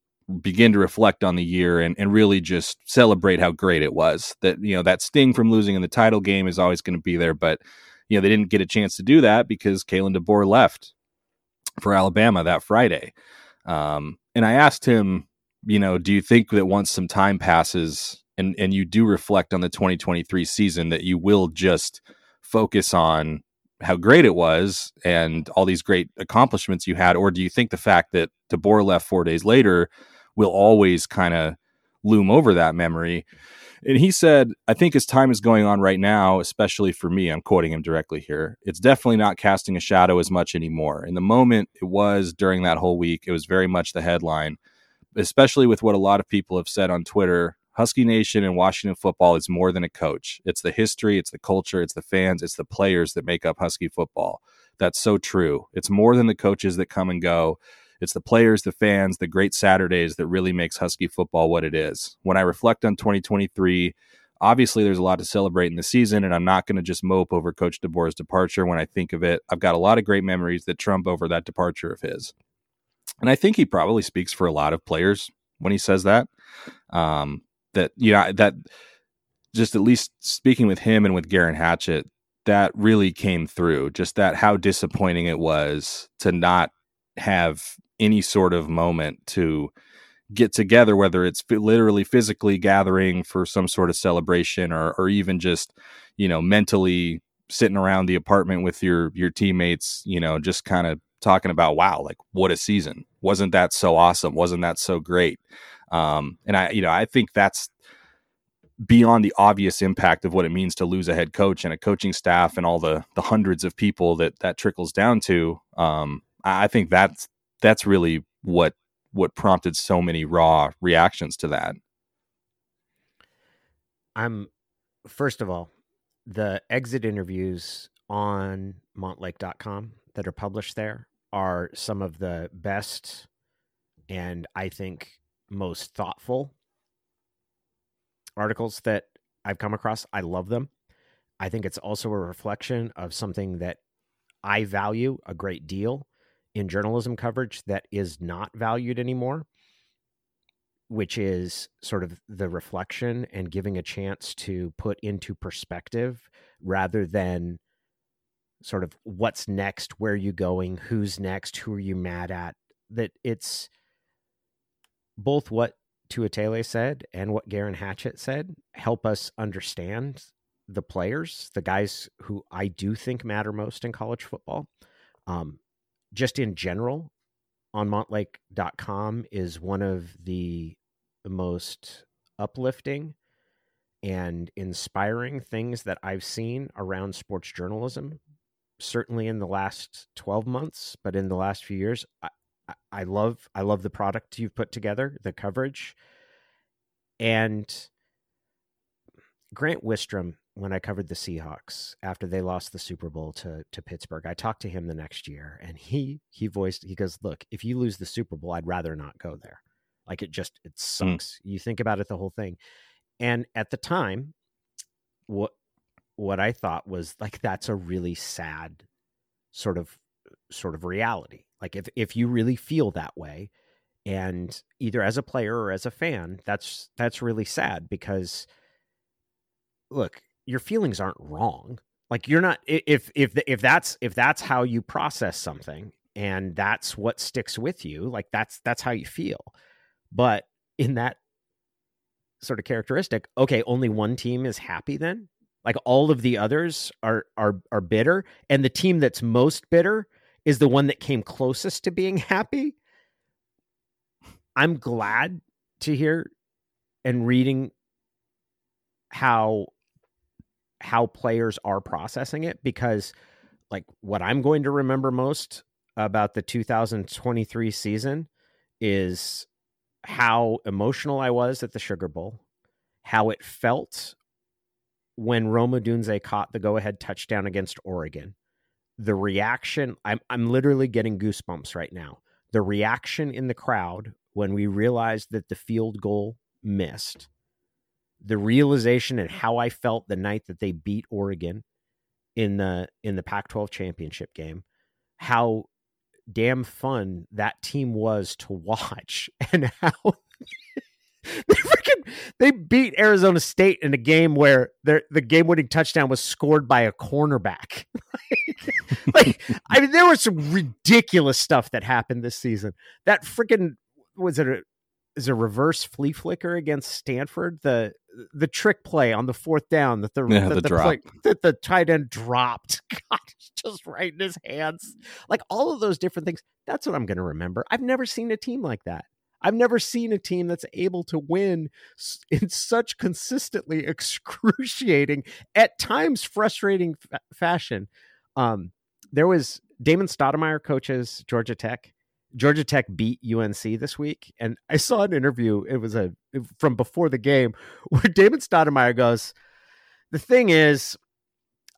begin to reflect on the year and, and really just celebrate how great it was. That you know that sting from losing in the title game is always going to be there but you know they didn't get a chance to do that because Kalen DeBoer left for Alabama that Friday. Um, and I asked him you know do you think that once some time passes and and you do reflect on the 2023 season that you will just focus on how great it was and all these great accomplishments you had or do you think the fact that DeBoer left 4 days later will always kind of loom over that memory? And he said i think as time is going on right now especially for me i'm quoting him directly here it's definitely not casting a shadow as much anymore. In the moment it was during that whole week it was very much the headline especially with what a lot of people have said on twitter Husky Nation and Washington football is more than a coach. It's the history, it's the culture, it's the fans, it's the players that make up Husky football. That's so true. It's more than the coaches that come and go. It's the players, the fans, the great Saturdays that really makes Husky football what it is. When I reflect on 2023, obviously there's a lot to celebrate in the season, and I'm not going to just mope over Coach DeBoer's departure when I think of it. I've got a lot of great memories that trump over that departure of his. And I think he probably speaks for a lot of players when he says that. Um, that you know that just at least speaking with him and with Geirean Hatchett, that really came through. Just that how disappointing it was to not have any sort of moment to get together, whether it's literally physically gathering for some sort of celebration or or even just you know mentally sitting around the apartment with your your teammates, you know, just kind of talking about wow, like what a season. Wasn't that so awesome? Wasn't that so great? Um, and I, you know, I think that's beyond the obvious impact of what it means to lose a head coach and a coaching staff and all the the hundreds of people that that trickles down to. Um, I think that's that's really what what prompted so many raw reactions to that. I'm first of all, the exit interviews on montlake.com that are published there are some of the best and I think most thoughtful articles that I've come across. I love them. I think it's also a reflection of something that I value a great deal in journalism coverage that is not valued anymore, which is sort of the reflection and giving a chance to put into perspective rather than sort of what's next, where are you going, who's next, who are you mad at. That it's both what Tuitele said and what Geirean Hatchett said help us understand the players, the guys who I do think matter most in college football. Um, just in general, on montlake.com is one of the most uplifting and inspiring things that I've seen around sports journalism. Certainly in the last 12 months, but in the last few years, I, I love I love the product you've put together, the coverage, and Grant Wistrom. When I covered the Seahawks after they lost the Super Bowl to to Pittsburgh, I talked to him the next year, and he he voiced he goes, "Look, if you lose the Super Bowl, I'd rather not go there. Like it just it hmm. sucks. Mm. You think about it, the whole thing." And at the time, what what I thought was like that's a really sad sort of sort of reality like if if you really feel that way and either as a player or as a fan, that's that's really sad because look, your feelings aren't wrong. Like you're not if if if that's if that's how you process something and that's what sticks with you, like that's that's how you feel. But in that sort of characteristic, okay, only one team is happy then? Like all of the others are are are bitter and the team that's most bitter is the one that came closest to being happy. I'm glad to hear and reading how how players are processing it because like what I'm going to remember most about the 2023 season is how emotional I was at the Sugar Bowl, how it felt when Rome Odunze caught the go-ahead touchdown against Oregon, the reaction I'm I'm literally getting goosebumps right now. The reaction in the crowd when we realized that the field goal missed. The realization and how I felt the night that they beat Oregon in the in the Pac-12 championship game how damn fun that team was to watch and how they freaking they beat Arizona State in a game where their the game winning touchdown was scored by a cornerback. like, I mean, there was some ridiculous stuff that happened this season. That freaking was it a is a reverse flea flicker against Stanford. The the trick play on the fourth down that the Yeah, the the, drop. play, that the tight end dropped. God, just right in his hands. Like all of those different things. That's what I'm going to remember. I've never seen a team like that. I've never seen a team that's able to win in such consistently excruciating, at times frustrating fa- fashion. Um, there was Damon Stoudemire coaches Georgia Tech. Georgia Tech beat UNC this week, and I saw an interview. It was a from before the game where Damon Stoudemire goes, "The thing is,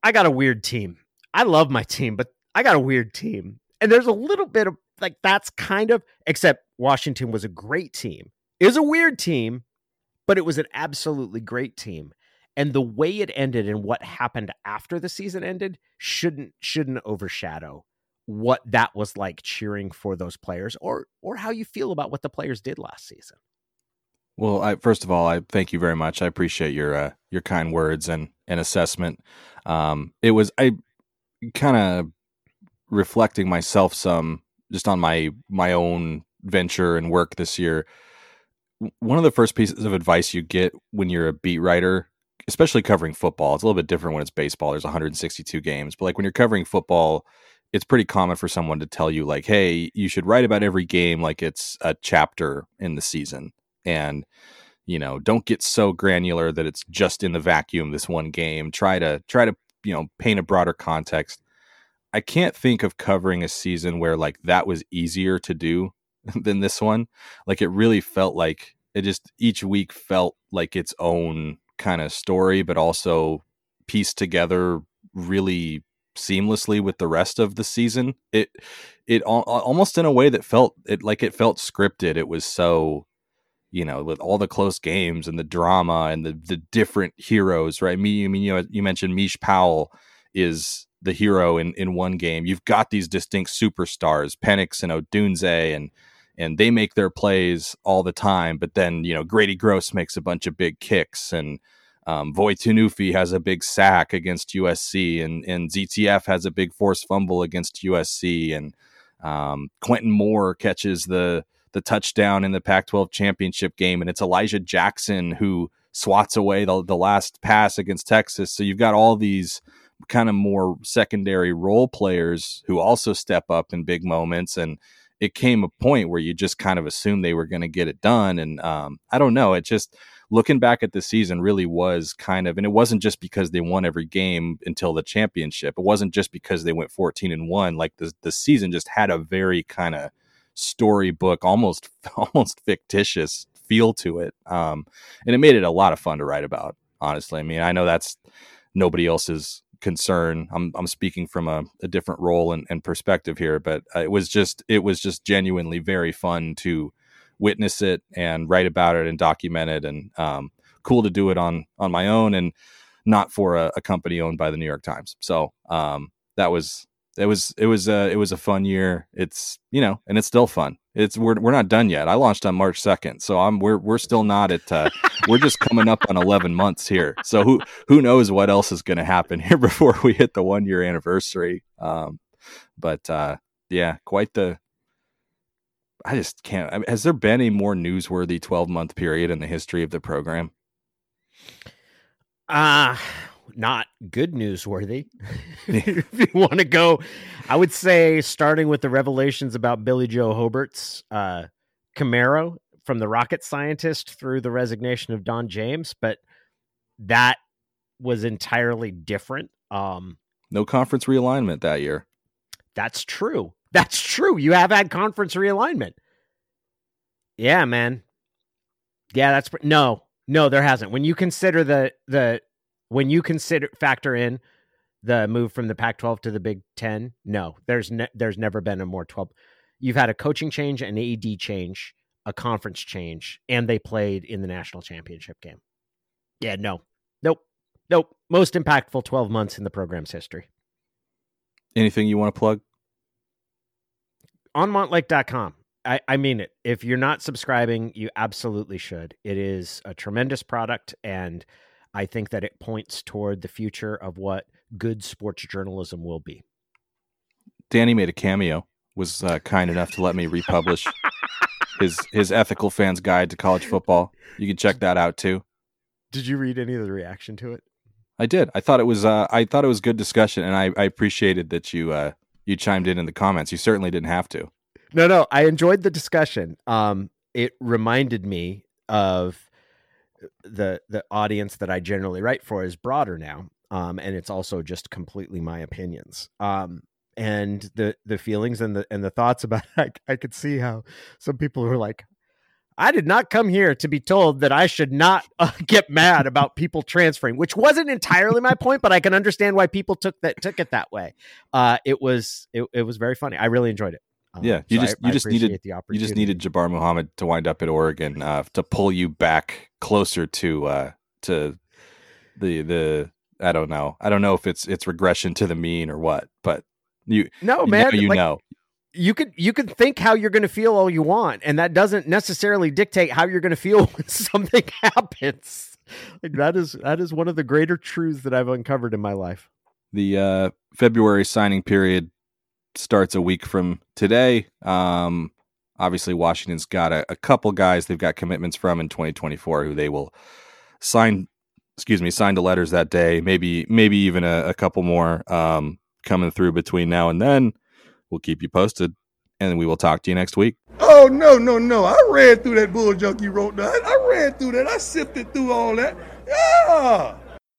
I got a weird team. I love my team, but I got a weird team." And there's a little bit of like that's kind of except Washington was a great team. It was a weird team, but it was an absolutely great team. And the way it ended and what happened after the season ended shouldn't shouldn't overshadow what that was like cheering for those players or or how you feel about what the players did last season. Well, I first of all, I thank you very much. I appreciate your uh, your kind words and and assessment. Um, it was I kind of reflecting myself some just on my my own venture and work this year. One of the first pieces of advice you get when you're a beat writer, especially covering football, it's a little bit different when it's baseball. There's 162 games, but like when you're covering football, it's pretty common for someone to tell you like, "Hey, you should write about every game like it's a chapter in the season." And you know, don't get so granular that it's just in the vacuum this one game. Try to try to, you know, paint a broader context. I can't think of covering a season where like that was easier to do than this one. Like it really felt like it just each week felt like its own kind of story, but also pieced together really seamlessly with the rest of the season. It it al- almost in a way that felt it like it felt scripted. It was so you know, with all the close games and the drama and the the different heroes, right? Me, I mean, you know, you mentioned Mish Powell is the hero in in one game. You've got these distinct superstars, Penix and Odunze, and and they make their plays all the time. But then you know, Grady Gross makes a bunch of big kicks, and um, Voi Tunuufi has a big sack against USC, and and ZTF has a big forced fumble against USC, and um, Quentin Moore catches the the touchdown in the Pac-12 championship game, and it's Elijah Jackson who swats away the, the last pass against Texas. So you've got all these kind of more secondary role players who also step up in big moments, and it came a point where you just kind of assumed they were going to get it done. And um, I don't know, it just looking back at the season really was kind of, and it wasn't just because they won every game until the championship. It wasn't just because they went 14 and one. Like the the season just had a very kind of storybook, almost almost fictitious feel to it, um, and it made it a lot of fun to write about. Honestly, I mean, I know that's nobody else's concern. I'm I'm speaking from a, a different role and, and perspective here, but uh, it was just it was just genuinely very fun to witness it and write about it and document it, and um, cool to do it on on my own and not for a, a company owned by the New York Times. So um, that was it was it was a it was a fun year. It's you know, and it's still fun. It's we're we're not done yet. I launched on March second, so I'm we're we're still not at. Uh, we're just coming up on 11 months here. So who who knows what else is going to happen here before we hit the one year anniversary. Um, but uh, yeah, quite the. I just can't. I mean, has there been a more newsworthy 12 month period in the history of the program? Uh not good newsworthy. if you want to go, I would say starting with the revelations about Billy Joe Hobert's uh, Camaro from the rocket scientist through the resignation of Don James, but that was entirely different. Um, No conference realignment that year. that's true. That's true. You have had conference realignment. Yeah, man. Yeah, that's pr- no, no, there hasn't. When you consider the the when you consider factor in the move from the Pac-12 to the Big Ten, no, there's ne- there's never been a more twelve. You've had a coaching change, an AD change, a conference change, and they played in the national championship game. Yeah, no, nope. Nope. Most impactful 12 months in the program's history. Anything you want to plug? On montlake.com. I, I mean it. If you're not subscribing, you absolutely should. It is a tremendous product, and I think that it points toward the future of what good sports journalism will be. Danny made a cameo. Was uh, kind enough to let me republish his his ethical fans guide to college football. You can check that out too. Did you read any of the reaction to it? I did. I thought it was uh, I thought it was good discussion, and I, I appreciated that you uh, you chimed in in the comments. You certainly didn't have to. No, no, I enjoyed the discussion. Um, it reminded me of the the audience that I generally write for is broader now, um, and it's also just completely my opinions. Um, and the the feelings and the and the thoughts about it, I, I could see how some people were like, I did not come here to be told that I should not uh, get mad about people transferring, which wasn't entirely my point, but I can understand why people took that took it that way. Uh, it was it, it was very funny. I really enjoyed it. Um, yeah, you so just I, you just needed you just needed Jabbar Muhammad to wind up at Oregon uh, to pull you back closer to uh, to the the I don't know I don't know if it's it's regression to the mean or what, but you no man you like, know you could you could think how you're going to feel all you want, and that doesn't necessarily dictate how you're going to feel when something happens. Like that is that is one of the greater truths that I've uncovered in my life. The uh, February signing period starts a week from today. Um, obviously, Washington's got a, a couple guys they've got commitments from in 2024 who they will sign. Excuse me, sign to letters that day. Maybe maybe even a, a couple more um, coming through between now and then. We'll keep you posted, and we will talk to you next week. Oh no, no, no! I read through that bull junk you wrote. I read through that. I sifted through all that. Yeah.